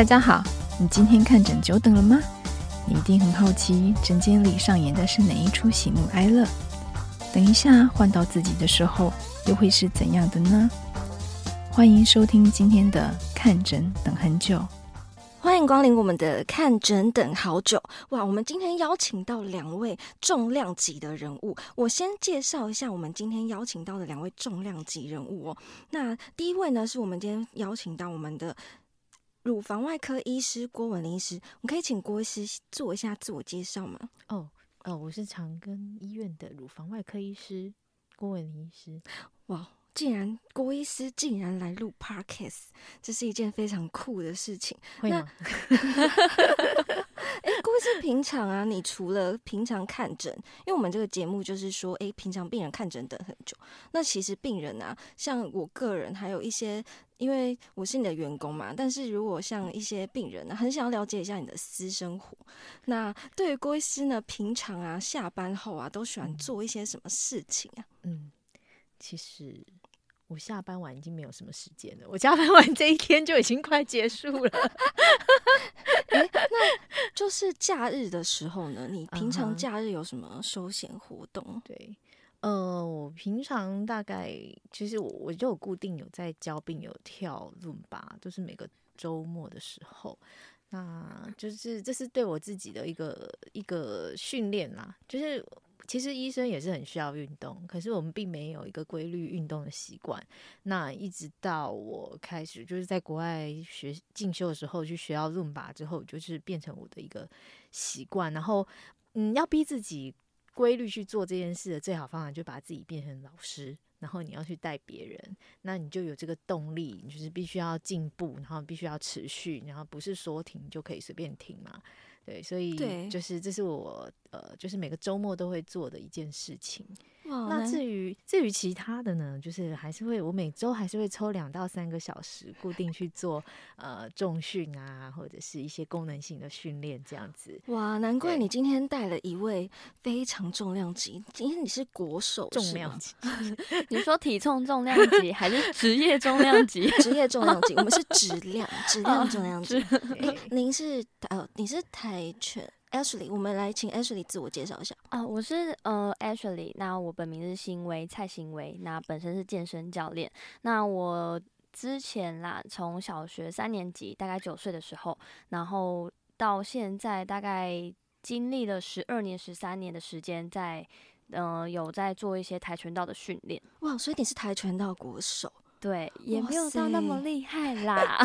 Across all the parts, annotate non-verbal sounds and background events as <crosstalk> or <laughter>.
大家好，你今天看诊久等了吗？你一定很好奇，诊间里上演的是哪一出喜怒哀乐？等一下换到自己的时候，又会是怎样的呢？欢迎收听今天的看诊等很久。欢迎光临我们的看诊等好久哇！我们今天邀请到两位重量级的人物，我先介绍一下我们今天邀请到的两位重量级人物哦。那第一位呢，是我们今天邀请到我们的乳房外科医师郭玟伶医师，我们可以请郭医师做一下自我介绍吗？哦哦，我是长庚医院的乳房外科医师郭玟伶医师。哇！竟然郭医师竟然来录 Podcast，这是一件非常酷的事情。会吗？哎、欸，郭医师平常啊，你除了平常看诊，因为我们这个节目就是说，哎、欸，平常病人看诊等很久。那其实病人啊，像我个人，还有一些，因为我是你的员工嘛。但是如果像一些病人呢，很想要了解一下你的私生活。那对于郭医师呢，平常啊，下班后啊，都喜欢做一些什么事情啊？嗯，其实。我下班晚已经没有什么时间了，我加班完这一天就已经快结束了。<laughs> 欸，那就是假日的时候呢？你平常假日有什么休闲活动？Uh-huh. 对，呃，我平常大概其实我我就有固定有在教病友跳伦巴，就是每个周末的时候，那就是这是对我自己的一个一个训练啦，就是。其实医生也是很需要运动，可是我们并没有一个规律运动的习惯。那一直到我开始就是在国外学进修的时候，去学到伦巴之后，就是变成我的一个习惯。然后，嗯，要逼自己规律去做这件事的最好方法，就把自己变成老师，然后你要去带别人，那你就有这个动力，你就是必须要进步，然后必须要持续，然后不是说停就可以随便停嘛。对，所以就是这是我呃，就是每个周末都会做的一件事情。那至于至于其他的呢，就是还是会我每周还是会抽两到三个小时，固定去做呃重训啊，或者是一些功能性的训练这样子。哇，难怪你今天带了一位非常重量级，今天你是国手是重量级。<laughs> 你说体重重量级还是职业重量级？职业重量级，我们是质量质量重量级。<laughs> 哎，您是呃，你是跆拳。Ashley，我们来请 Ashley 自我介绍一下啊，我是呃 Ashley，那我本名是欣薇，蔡欣薇，那本身是健身教练。那我之前啦，从小学三年级，大概九岁的时候，然后到现在大概经历了十二年、十三年的时间，在嗯、呃、有在做一些跆拳道的训练。哇，所以你是跆拳道国手。对，也没有到那么厉害啦。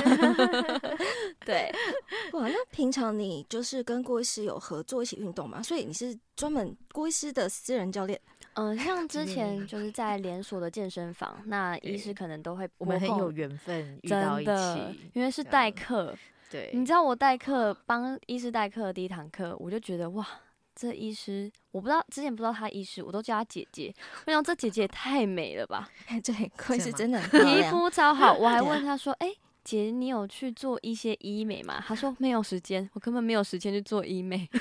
<laughs> 对，<laughs> 哇，那平常你就是跟郭医师有合作一起运动吗？所以你是专门郭医师的私人教练？嗯、呃，像之前就是在连锁的健身房，那医师可能都会，我们很有缘分遇到一起，的，因为是代课。对，你知道我代课帮医师代课的第一堂课，我就觉得哇。这医师我不知道，之前不知道他医师，我都叫他姐姐。我想这姐姐也太美了吧？哎，对，郭医师真的 <laughs> 皮肤超好。<laughs> 我还问他说：“哎、欸，姐，你有去做一些医美吗？”他说：“没有时间，我根本没有时间去做医美。<laughs> ”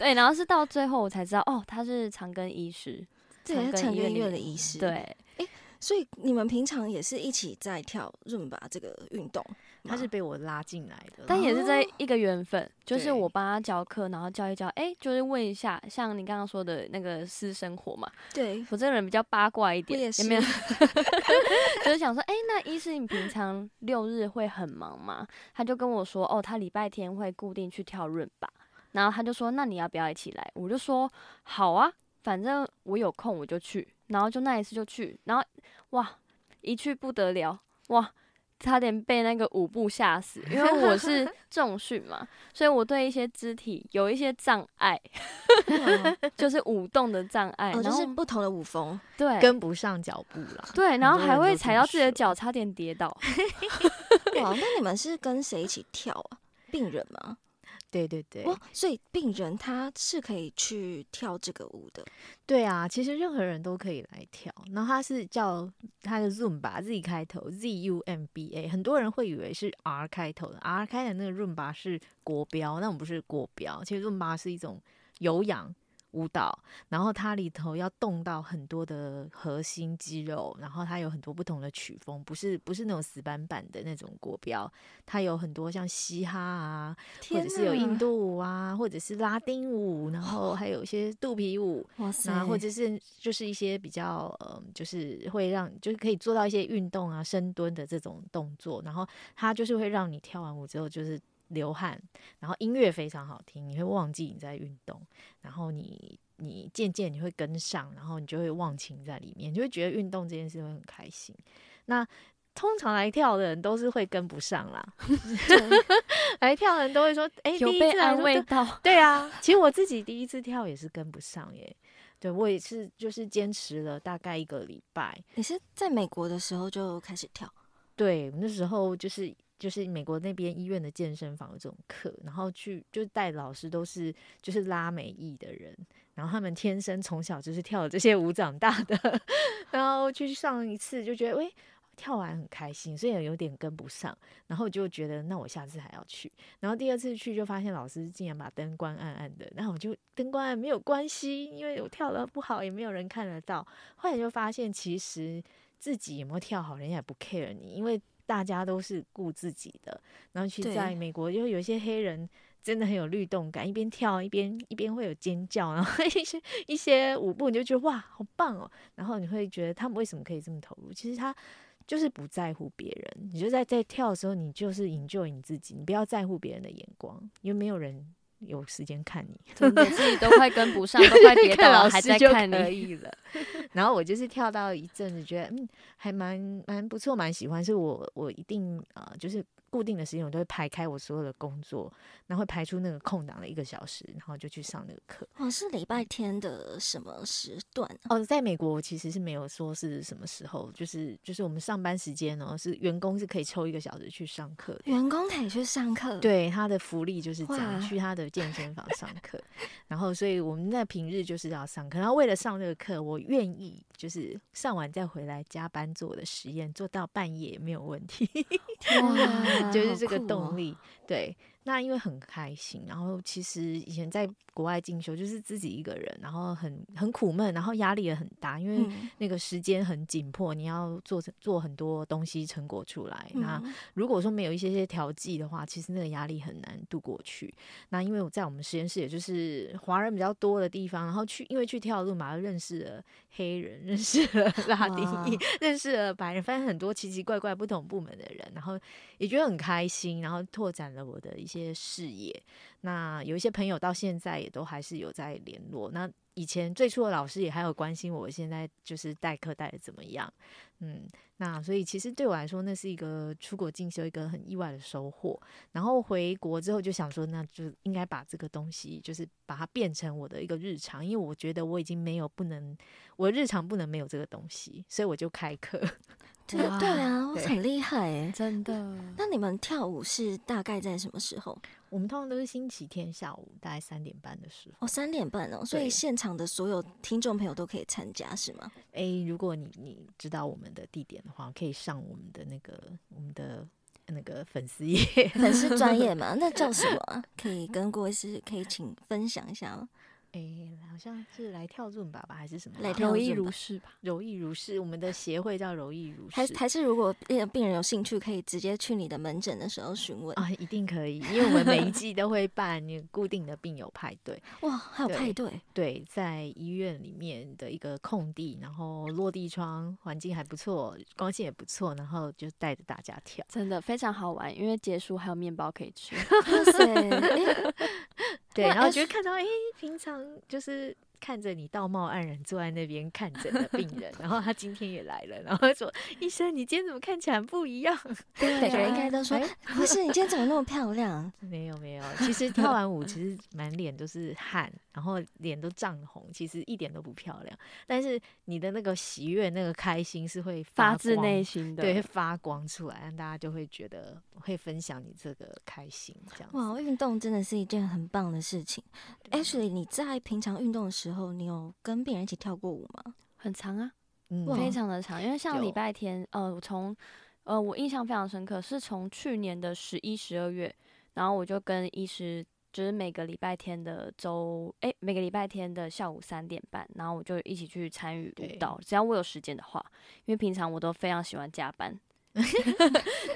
对，然后是到最后我才知道，哦，他是长庚医师，对，长庚医院的医师。对，哎，所以你们平常也是一起在跳润吧这个运动？他是被我拉进来的，但也是在一个缘分，就是我帮他教课，然后教一教，哎、欸，就是问一下，像你刚刚说的那个私生活嘛。对，我这个人比较八卦一点，也是有没有？<laughs> 就是想说，哎、欸，那医师你平常六日会很忙吗？他就跟我说，哦，他礼拜天会固定去跳润吧，然后他就说，那你要不要一起来？我就说好啊，反正我有空我就去，然后就那一次就去，然后哇，一去不得了，哇！差点被那个舞步吓死，因为我是 <laughs> 重训嘛，所以我对一些肢体有一些障碍，<laughs> 就是舞动的障碍，哦，就是不同的舞风，对，跟不上脚步了，对，然后还会踩到自己的脚，差点跌倒。<laughs> 哇，那你们是跟谁一起跳啊？病人吗？对对对，哇！所以病人他是可以去跳这个舞的。对啊，其实任何人都可以来跳。然后他是叫他的 Zoom 吧 Z 开头 Z U M B A，很多人会以为是 R 开头的，R 开的那个润吧是国标，那我们不是国标。其实润吧是一种有氧舞蹈，然后它里头要动到很多的核心肌肉，然后它有很多不同的曲风，不是不是那种死板板的那种国标，它有很多像嘻哈啊，或者是有印度舞啊，或者是拉丁舞，然后还有一些肚皮舞，哇塞，啊，或者是就是一些比较呃，就是会让就是可以做到一些运动啊，深蹲的这种动作，然后它就是会让你跳完舞之后就是。流汗，然后音乐非常好听，你会忘记你在运动，然后你你渐渐你会跟上，然后你就会忘情在里面，你就会觉得运动这件事会很开心。那通常来跳的人都是会跟不上啦，<laughs> 来跳的人都会说：“哎、欸，有被安慰到。”对啊，其实我自己第一次跳也是跟不上耶，对我也是就是坚持了大概一个礼拜。你是在美国的时候就开始跳？对，那时候就是。就是美国那边医院的健身房有这种课，然后去就带老师都是就是拉美裔的人，然后他们天生从小就是跳这些舞长大的，<laughs> 然后去上一次就觉得，喂，跳完很开心，所以有点跟不上，然后就觉得那我下次还要去，然后第二次去就发现老师竟然把灯关暗暗的，然后我就灯关暗没有关系，因为我跳得不好也没有人看得到，后来就发现其实自己有没有跳好，人家也不 care 你，因为。大家都是顾自己的，然后其实在美国，就有一些黑人真的很有律动感，一边跳一边一边会有尖叫，然后 <laughs> 一些一些舞步你就觉得哇，好棒哦，然后你会觉得他们为什么可以这么投入？其实他就是不在乎别人，你就在在跳的时候，你就是 enjoy 你自己，你不要在乎别人的眼光，因为没有人。有时间看你，真的自己都快跟不上，<laughs> 都快跌倒了，还在看你了。然后我就是跳到一阵子，觉得嗯，还蛮蛮不错，蛮喜欢。是我我一定啊、呃，就是。固定的时间我都会排开我所有的工作，然后会排出那个空档的一个小时，然后就去上那个课。哦，是礼拜天的什么时段？哦，在美国我其实是没有说是什么时候，就是就是我们上班时间哦，是员工是可以抽一个小时去上课的。员工可以去上课？对，他的福利就是这样，去他的健身房上课。然后，所以我们在平日就是要上课，然后为了上这个课，我愿意就是上完再回来加班做我的实验，做到半夜也没有问题。<laughs> 哇！就是这个动力，对。那因为很开心，然后其实以前在国外进修就是自己一个人，然后很很苦闷，然后压力也很大，因为那个时间很紧迫，你要做做很多东西成果出来。那如果说没有一些些调剂的话，其实那个压力很难度过去。那因为我在我们实验室，也就是华人比较多的地方，然后去因为去跳路马，认识了黑人，认识了拉丁裔，认识了白人，发现很多奇奇怪怪不同部门的人，然后也觉得很开心，然后拓展了我的一些。些事业，那有一些朋友到现在也都还是有在联络。那以前最初的老师也还有关心我现在就是代课带的怎么样，嗯，那所以其实对我来说，那是一个出国进修一个很意外的收获。然后回国之后就想说，那就应该把这个东西就是把它变成我的一个日常，因为我觉得我已经没有不能，我日常不能没有这个东西，所以我就开课。对 <laughs> 对啊，我很厉害哎，真的。那你们跳舞是大概在什么时候？我们通常都是星期天下午大概三点半的时候。哦，三点半哦，所以现场的所有听众朋友都可以参加是吗？哎、欸，如果你你知道我们的地点的话，可以上我们的那个我们的那个粉丝业，粉丝专业 <laughs> 嘛，那叫什么？可以跟各位是可以请分享一下吗？哎、欸，好像是来跳尊巴吧，还是什么？来跳柔意如是吧？柔意如是，我们的协会叫柔意如是。还还是如果病病人有兴趣，可以直接去你的门诊的时候询问啊，一定可以，因为我们每一季都会办你固定的病友派对。<laughs> 哇，还有派对？对，在医院里面的一个空地，然后落地窗，环境还不错，光线也不错，然后就带着大家跳，真的非常好玩，因为结束还有面包可以吃。哇塞！对，然后就看到，哎，平常就是。看着你道貌岸然坐在那边看诊的病人，然后他今天也来了，然后说：“医生，你今天怎么看起来不一样？” <laughs> 对，每个人应该都说：“不是，你今天怎么那么漂亮？” <laughs> 没有，没有。其实跳完舞，其实满脸都是汗，然后脸都涨红，其实一点都不漂亮。但是你的那个喜悦、那个开心是会发自内心的，对，会发光出来，让大家就会觉得会分享你这个开心。这样哇，运动真的是一件很棒的事情。Ashley，你在平常运动的时候，后你有跟病人一起跳过舞吗？很长啊，嗯，非常的长。因为像礼拜天，呃，从呃，我印象非常深刻，是从去年的十一、十二月，然后我就跟医师就是每个礼拜天的周，哎、欸，每个礼拜天的下午三点半，然后我就一起去参与舞蹈，只要我有时间的话，因为平常我都非常喜欢加班。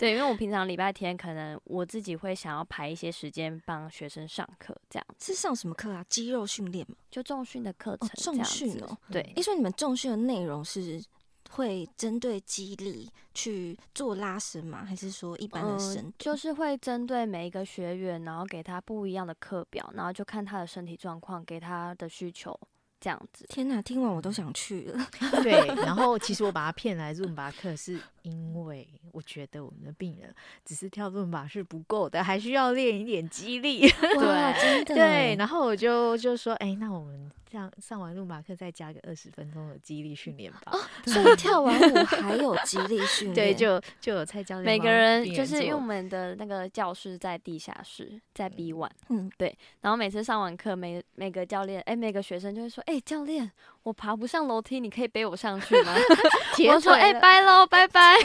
对，因为我平常礼拜天可能我自己会想要排一些时间帮学生上课，这样是上什么课啊？肌肉训练吗？就重训的课程。重训哦，对。因为你们重训的内容是会针对肌力去做拉伸吗？还是说一般的伸、嗯？就是会针对每一个学员，然后给他不一样的课表，然后就看他的身体状况，给他的需求。这样子，天哪！听完我都想去了。<laughs> 对，然后其实我把他骗来伦巴课，是因为我觉得我们的病人只是跳伦马是不够的，还需要练一点肌力。<laughs> 对，对，然后我就就说，哎，那我们这样上完路马课再加个二十分钟的肌力训练吧。哦，所以跳完舞还有肌力训练？<laughs> 对，就就有蔡教练。每个人就是因为我们的那个教室在地下室，在 B one。嗯，对。然后每次上完课，每每个教练，哎，每个学生就会说。哎、欸，教练，我爬不上楼梯，你可以背我上去吗？<laughs> 我说，哎、欸，拜喽，拜拜。<laughs>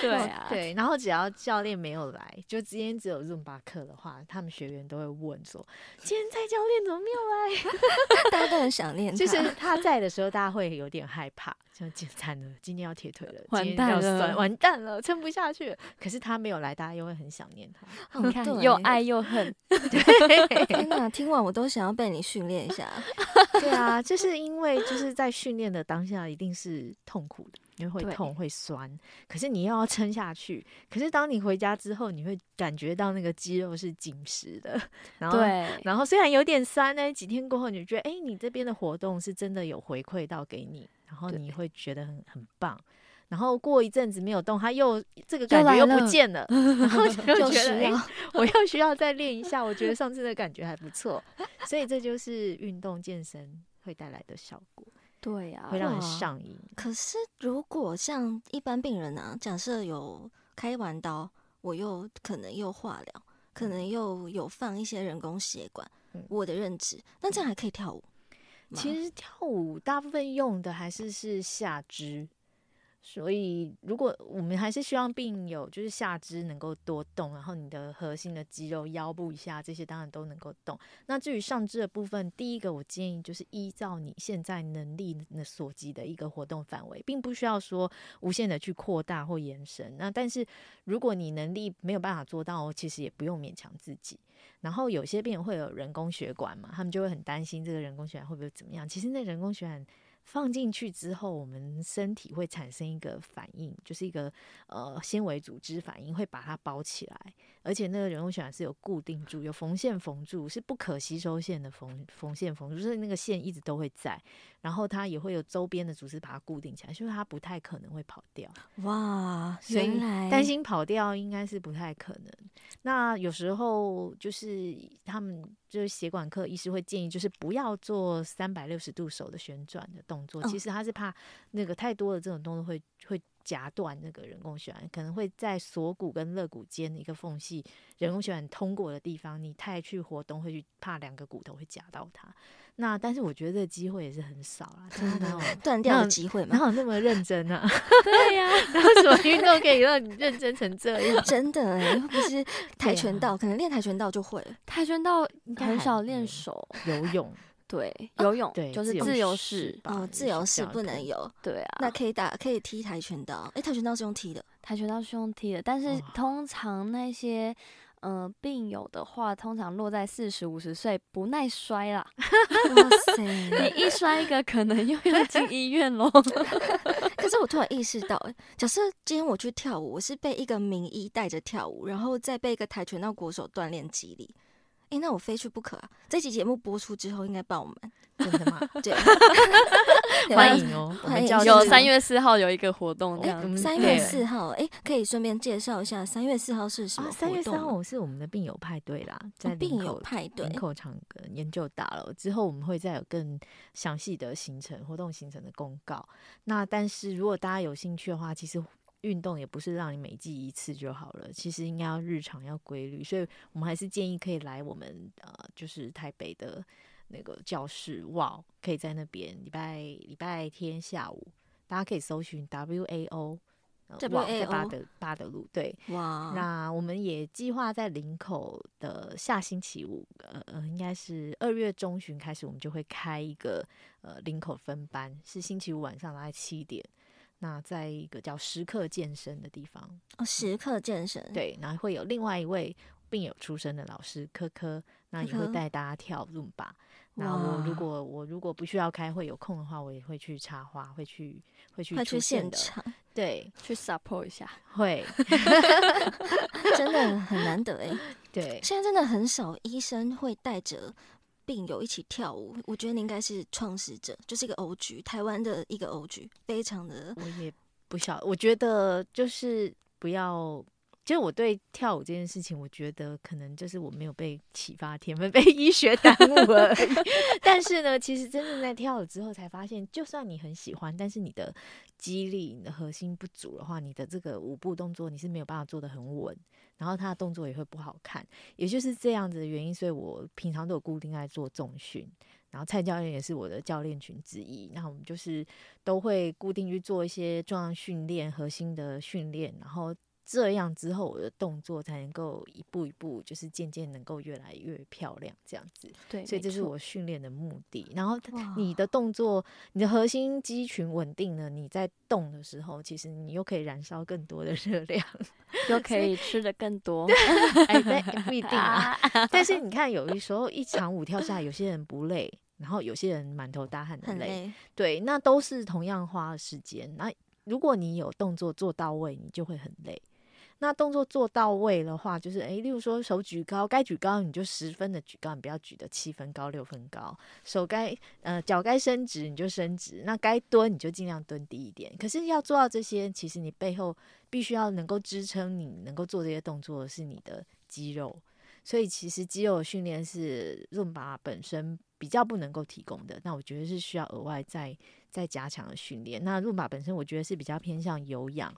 对啊，对，然后只要教练没有来，就今天只有伦巴课的话，他们学员都会问说，今天蔡教练怎么没有来？<laughs> 大家都很想念他，就是他在的时候，大家会有点害怕。就简单了，今天要铁腿了，完蛋了，完蛋了，撑不下去。可是他没有来，大家又会很想念他。你看，又爱又恨。对，天哪！听完我都想要被你训练一下。<laughs> 对啊，就是因为就是在训练的当下，一定是痛苦的。因为会痛会酸，可是你又要撑下去。可是当你回家之后，你会感觉到那个肌肉是紧实的。然后，对，然后虽然有点酸呢，几天过后你就觉得，哎、欸，你这边的活动是真的有回馈到给你，然后你会觉得很很棒。然后过一阵子没有动，它又这个感觉又不见了，<laughs> 了然后就觉得，我又需要再练一下。我觉得上次的感觉还不错，所以这就是运动健身会带来的效果。<laughs> 对呀、啊，会让人上瘾。可是如果像一般病人呢、啊，假设有开完刀，我又可能又化疗，可能又有放一些人工血管，嗯、我的认知，那这样还可以跳舞？其实跳舞大部分用的还是是下肢。所以，如果我们还是希望病友就是下肢能够多动，然后你的核心的肌肉、腰部以下这些当然都能够动。那至于上肢的部分，第一个我建议就是依照你现在能力所及的一个活动范围，并不需要说无限的去扩大或延伸。那但是如果你能力没有办法做到，其实也不用勉强自己。然后有些病人会有人工血管嘛，他们就会很担心这个人工血管会不会怎么样。其实那人工血管。放进去之后，我们身体会产生一个反应，就是一个呃纤维组织反应，会把它包起来。而且那个人工血管是有固定住，有缝线缝住，是不可吸收线的缝缝线缝住，就是那个线一直都会在。然后它也会有周边的组织把它固定起来，所以它不太可能会跑掉。哇，所以担心跑掉应该是不太可能。那有时候就是他们就是血管科医师会建议，就是不要做三百六十度手的旋转的动作。其实他是怕那个太多的这种动作会会夹断那个人工血管，可能会在锁骨跟肋骨间的一个缝隙，人工血管通过的地方，你太去活动会去怕两个骨头会夹到它。那但是我觉得这个机会也是很少啦，真的 <laughs> 断掉的机会嘛，哪有那么认真呢、啊？<laughs> 对呀、啊，然后什么运动可以让你认真成这样？真的哎、欸，不是 <laughs> 跆拳道，啊、可能练跆拳道就会了。跆拳道很少练手，游泳对，游泳对，就是自由式哦，自由式不能游。对啊，那可以打，可以踢跆拳道。哎，跆拳道是用踢的，跆拳道是用踢的，但是通常那些。呃，病友的话，通常落在四十五十岁，不耐摔啦。<laughs> 哇塞，<laughs> 你一摔一个，可能又要进医院喽。<laughs> 可是我突然意识到，假设今天我去跳舞，我是被一个名医带着跳舞，然后再被一个跆拳道国手锻炼肌力。哎、欸，那我非去不可啊！这期节目播出之后应该爆满，真的吗？对，<laughs> 欢迎哦！欢迎。有三月四号有一个活动，这样。三、欸、月四号，哎、欸，可以顺便介绍一下三月四号是什么活动？三、啊、月四号是我们的病友派对啦，在、哦、病友派对林口长庚研究大楼之后，我们会再有更详细的行程、活动行程的公告。那但是如果大家有兴趣的话，其实。运动也不是让你每季一次就好了，其实应该要日常要规律，所以我们还是建议可以来我们呃，就是台北的那个教室哇，可以在那边礼拜礼拜天下午，大家可以搜寻 W A O 呃、网在八德八德路。对，哇，那我们也计划在林口的下星期五，呃呃，应该是二月中旬开始，我们就会开一个呃林口分班，是星期五晚上大概七点。那在一个叫时刻健身的地方哦，时刻健身对，然后会有另外一位病友出身的老师科科，那也会带大家跳 Zumba。那我如果我如果不需要开会有空的话，我也会去插花，会去会去出现场，对，去 support 一下，会 <laughs> <laughs> 真的很难得哎。对，现在真的很少医生会带着病友一起跳舞。我觉得你应该是创始者，就是一个 OG，台湾的一个 OG，非常的。我也不晓，我觉得就是不要。就是我对跳舞这件事情，我觉得可能就是我没有被启发天分，被医学耽误了。<laughs> 但是呢，其实真正在跳了之后，才发现，就算你很喜欢，但是你的肌力、你的核心不足的话，你的这个舞步动作你是没有办法做得很稳，然后他的动作也会不好看。也就是这样子的原因，所以我平常都有固定在做重训，然后蔡教练也是我的教练群之一。那我们就是都会固定去做一些重量训练、核心的训练，然后。这样之后，我的动作才能够一步一步，就是渐渐能够越来越漂亮，这样子。对，所以这是我训练的目的。然后你的动作，你的核心肌群稳定了，你在动的时候，其实你又可以燃烧更多的热量，又可以吃的更多。哎，对，不一定啊。<laughs> 但是你看，有的时候一场舞跳下来，有些人不累，然后有些人满头大汗的累。累对，那都是同样花的时间。那如果你有动作做到位，你就会很累。那动作做到位的话，就是诶，例如说手举高，该举高你就十分的举高，你不要举得七分高、六分高。手该呃脚该伸直你就伸直，那该蹲你就尽量蹲低一点。可是要做到这些，其实你背后必须要能够支撑你能够做这些动作的是你的肌肉，所以其实肌肉训练是润巴本身比较不能够提供的。那我觉得是需要额外再再加强的训练。那润巴本身我觉得是比较偏向有氧。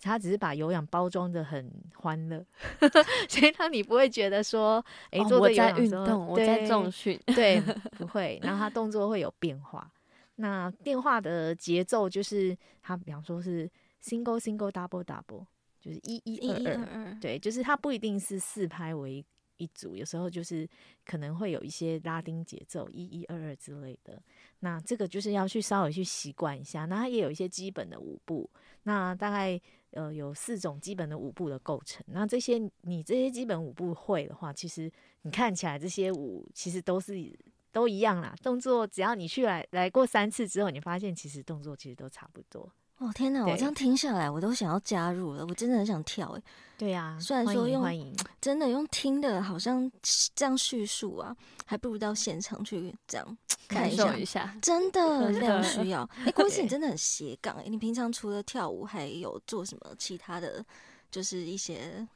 他只是把有氧包装的很欢乐，<laughs> 所以让你不会觉得说，哎、欸，做的有氧运动，我在重训，对，<laughs> 不会。然后他动作会有变化，那变化的节奏就是他，比方说是 single single double double，就是一一二二，对，就是他不一定是四拍为一组，有时候就是可能会有一些拉丁节奏，一一二二之类的。那这个就是要去稍微去习惯一下。那他也有一些基本的舞步，那大概。呃，有四种基本的舞步的构成。那这些你这些基本舞步会的话，其实你看起来这些舞其实都是都一样啦。动作只要你去来来过三次之后，你发现其实动作其实都差不多。哦天哪，我这样听下来，我都想要加入了。我真的很想跳诶。对呀，虽然说用，真的用听的，好像这样叙述啊，还不如到现场去这样。<laughs> 感受一下，真的 <laughs> 非常需要。<laughs> 哎、欸，光熙你真的很斜杠哎！你平常除了跳舞，还有做什么其他的？就是一些，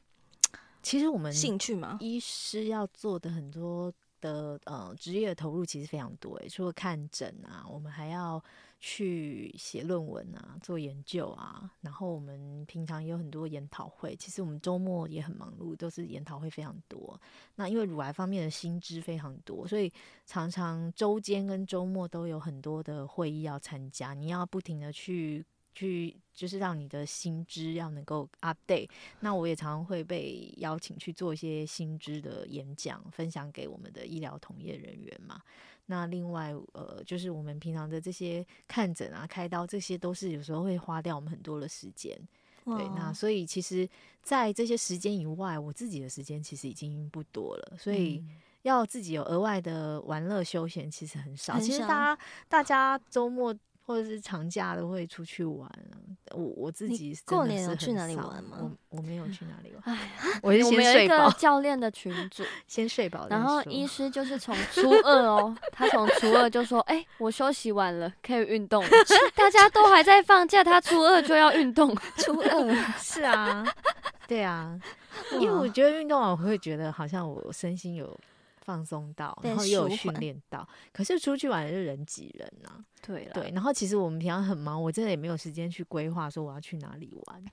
其实我们兴趣嘛，医师要做的很多的呃职业的投入其实非常多哎，除了看诊啊，我们还要。去写论文啊，做研究啊，然后我们平常也有很多研讨会。其实我们周末也很忙碌，都是研讨会非常多。那因为乳癌方面的新知非常多，所以常常周间跟周末都有很多的会议要参加。你要不停的去去，就是让你的新知要能够 update。那我也常常会被邀请去做一些新知的演讲，分享给我们的医疗同业人员嘛。那另外，呃，就是我们平常的这些看诊啊、开刀，这些都是有时候会花掉我们很多的时间。对，那所以其实，在这些时间以外，我自己的时间其实已经不多了，所以要自己有额外的玩乐休闲，其实很少。很少。其实大家大家周末。或者是长假都会出去玩，我我自己是过年有去哪里玩吗？我我没有去哪里玩，唉我是先睡饱。教练的群主，<laughs> 先睡饱。然后医师就是 <laughs> 从初二哦，他从初二就说：“哎、欸，我休息完了，可以运动了。<laughs> ”大家都还在放假，他初二就要运动。初二是啊，对啊，因为我觉得运动完我会觉得好像我身心有。放松到，然后又有训练到，可是出去玩的就人挤人呐、啊。对了，对，然后其实我们平常很忙，我真的也没有时间去规划说我要去哪里玩。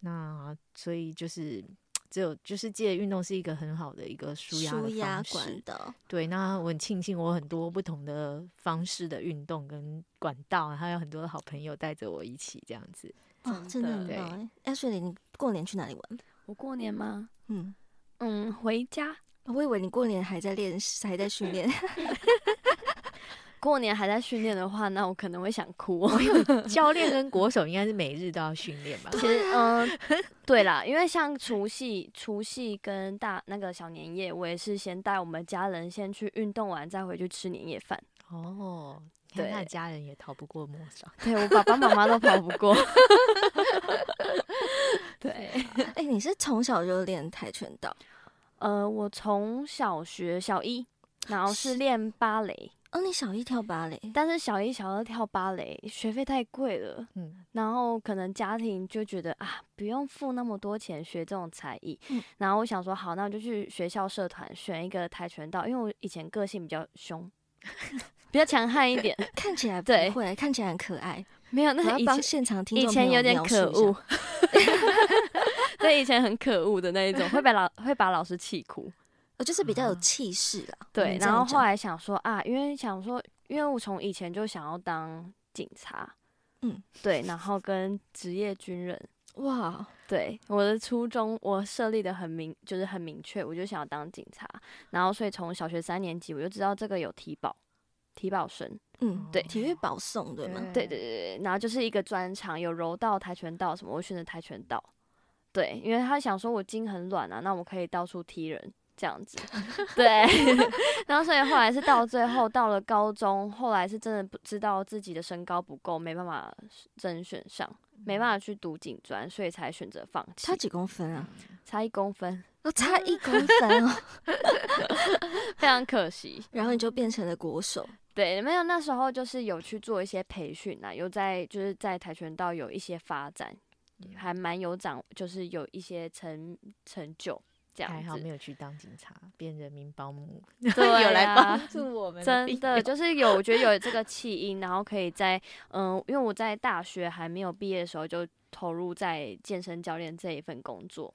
那所以就是只有就是借运动是一个很好的一个舒压的方式的。对，那我很庆幸我很多不同的方式的运动跟管道，还有很多的好朋友带着我一起这样子。哦，真的很棒。哎，雪莉，你过年去哪里玩？我过年吗？嗯嗯，回家。我以为你过年还在练，还在训练。<laughs> 过年还在训练的话，那我可能会想哭。<laughs> 教练跟国手应该是每日都要训练吧？其实，嗯、呃，对啦，因为像除夕、除夕跟大那个小年夜，我也是先带我们家人先去运动完，再回去吃年夜饭。哦，对，那家人也逃不过魔爪。对，我爸爸妈妈都跑不过。<laughs> 对，哎、欸，你是从小就练跆拳道？呃，我从小学小一，然后是练芭蕾。哦，你小一跳芭蕾，但是小一、小二跳芭蕾学费太贵了，嗯，然后可能家庭就觉得啊，不用付那么多钱学这种才艺，嗯，然后我想说好，那我就去学校社团选一个跆拳道，因为我以前个性比较凶，<laughs> 比较强悍一点，看起来。不会，对看起来很可爱，没有，那以前现场听以前有点可恶。<laughs> 对，以前很可恶的那一种，会把老会把老师气哭，我，就是比较有气势啦。对，然后后来想说啊，因为想说，因为我从以前就想要当警察，嗯，对，然后跟职业军人，哇，对，我的初衷我设立的很明，就是很明确，我就想要当警察，然后所以从小学三年级我就知道这个有体保，体保生，嗯，对，体育保送对吗？对对对对，然后就是一个专长，有柔道、跆拳道什么，我选择跆拳道。对，因为他想说我筋很软啊，那我可以到处踢人这样子。<laughs> 对，<laughs> 然后所以后来是到最后到了高中，后来是真的不知道自己的身高不够，没办法甄选上，没办法去读警专，所以才选择放弃。差几公分啊？差一公分，哦，差一公分哦，<laughs> 非常可惜。然后你就变成了国手。对，没有那时候就是有去做一些培训啊，有在就是在跆拳道有一些发展。还蛮有长，就是有一些成成就这样。还好没有去当警察，变人民保姆，<laughs> 对啊、有来帮助我们。真的就是有，我觉得有这个契机，然后可以在嗯，因为我在大学还没有毕业的时候就投入在健身教练这一份工作。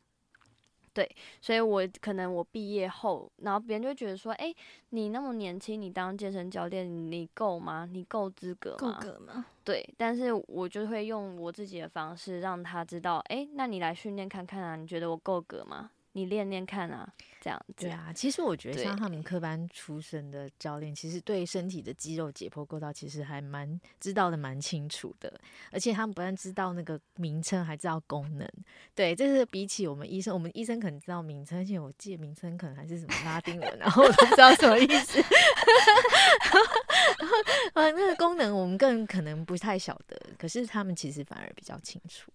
对，所以我可能我毕业后，然后别人就觉得说，哎、欸，你那么年轻，你当健身教练，你够吗？你够资格吗？够格吗？对，但是我就会用我自己的方式让他知道，哎、欸，那你来训练看看啊，你觉得我够格吗？你练练看啊，这样子。对啊，其实我觉得像他们科班出身的教练，其实对身体的肌肉解剖构造其实还蛮知道的蛮清楚的，而且他们不但知道那个名称，还知道功能。对，这是比起我们医生，我们医生可能知道名称，而且我记得名称可能还是什么拉丁文，然 <laughs> 后我都不知道什么意思。<laughs> 然后，呃，那个功能我们更可能不太晓得，可是他们其实反而比较清楚。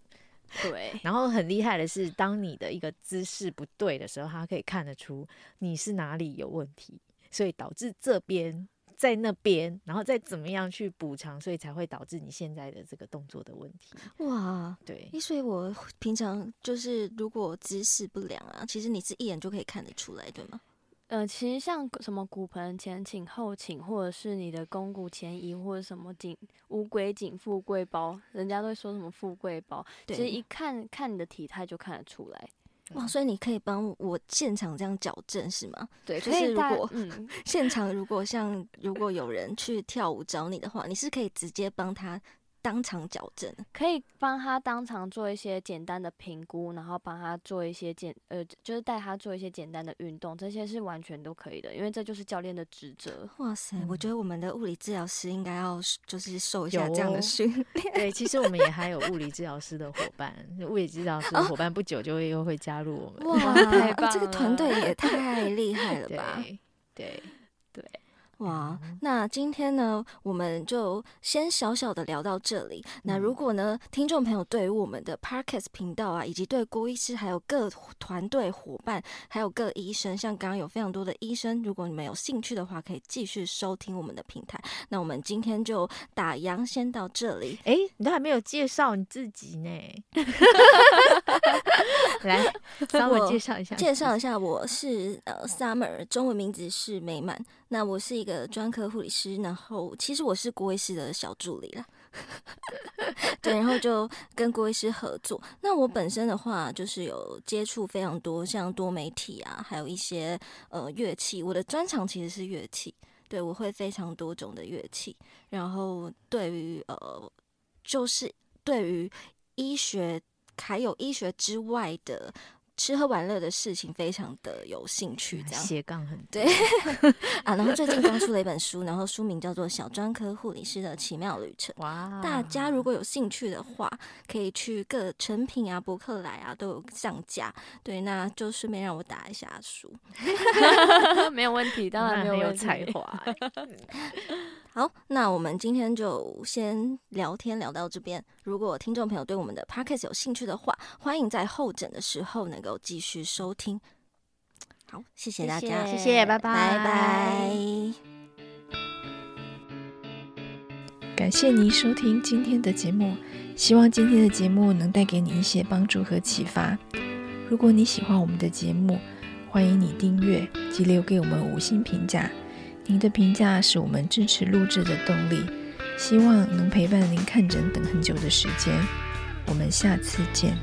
对，然后很厉害的是，当你的一个姿势不对的时候，他可以看得出你是哪里有问题，所以导致这边在那边，然后再怎么样去补偿，所以才会导致你现在的这个动作的问题。哇，对，所以我平常就是如果姿势不良啊，其实你是一眼就可以看得出来，对吗？呃，其实像什么骨盆前倾、后倾，或者是你的肱骨前移，或者什么颈乌龟颈、富贵包，人家都会说什么富贵包，对其实一看看你的体态就看得出来。哇，所以你可以帮我现场这样矫正是吗？对，就是如果、嗯、现场如果像如果有人去跳舞找你的话，你是可以直接帮他。当场矫正，可以帮他当场做一些简单的评估，然后帮他做一些简呃，就是带他做一些简单的运动，这些是完全都可以的，因为这就是教练的职责。哇塞，嗯、我觉得我们的物理治疗师应该要就是受一下这样的训练。对，其实我们也还有物理治疗师的伙伴，物理治疗师的伙伴不久就会又会加入我们。<laughs> 哇，太棒了，这个团队也太厉害了 <laughs> 吧？对对。对哇，那今天呢，我们就先小小的聊到这里。那如果呢，听众朋友对于我们的 Podcast 频道啊，以及对郭医师还有各团队伙伴，还有各医生，像刚刚有非常多的医生，如果你们有兴趣的话，可以继续收听我们的平台。那我们今天就打烊，先到这里。哎、欸，你都还没有介绍你自己呢，来 <laughs> 稍微介绍一下，介绍一下，我是呃 Summer，中文名字是美满。那我是一个专科护理师，然后其实我是郭医师的小助理啦。<laughs> 对，然后就跟郭医师合作。那我本身的话，就是有接触非常多像多媒体啊，还有一些呃乐器。我的专长其实是乐器，对，我会非常多种的乐器。然后对于呃，就是对于医学还有医学之外的。吃喝玩乐的事情非常的有兴趣，这样斜杠很对 <laughs> 啊。然后最近刚出了一本书，然后书名叫做《小专科护理师的奇妙旅程》。哇！大家如果有兴趣的话，可以去各成品啊、博客来啊都有上架。对，那就顺便让我打一下书。<laughs> 没有问题，当然 <laughs> 没有，没有才华。好，那我们今天就先聊天聊到这边。如果听众朋友对我们的 podcast 有兴趣的话，欢迎在候诊的时候能够继续收听。好，谢谢大家，谢谢，拜拜，拜拜。感谢您收听今天的节目，希望今天的节目能带给你一些帮助和启发。如果你喜欢我们的节目，欢迎你订阅及留给我们五星评价。您的评价是我们支持录制的动力，希望能陪伴您看诊等很久的时间。我们下次见。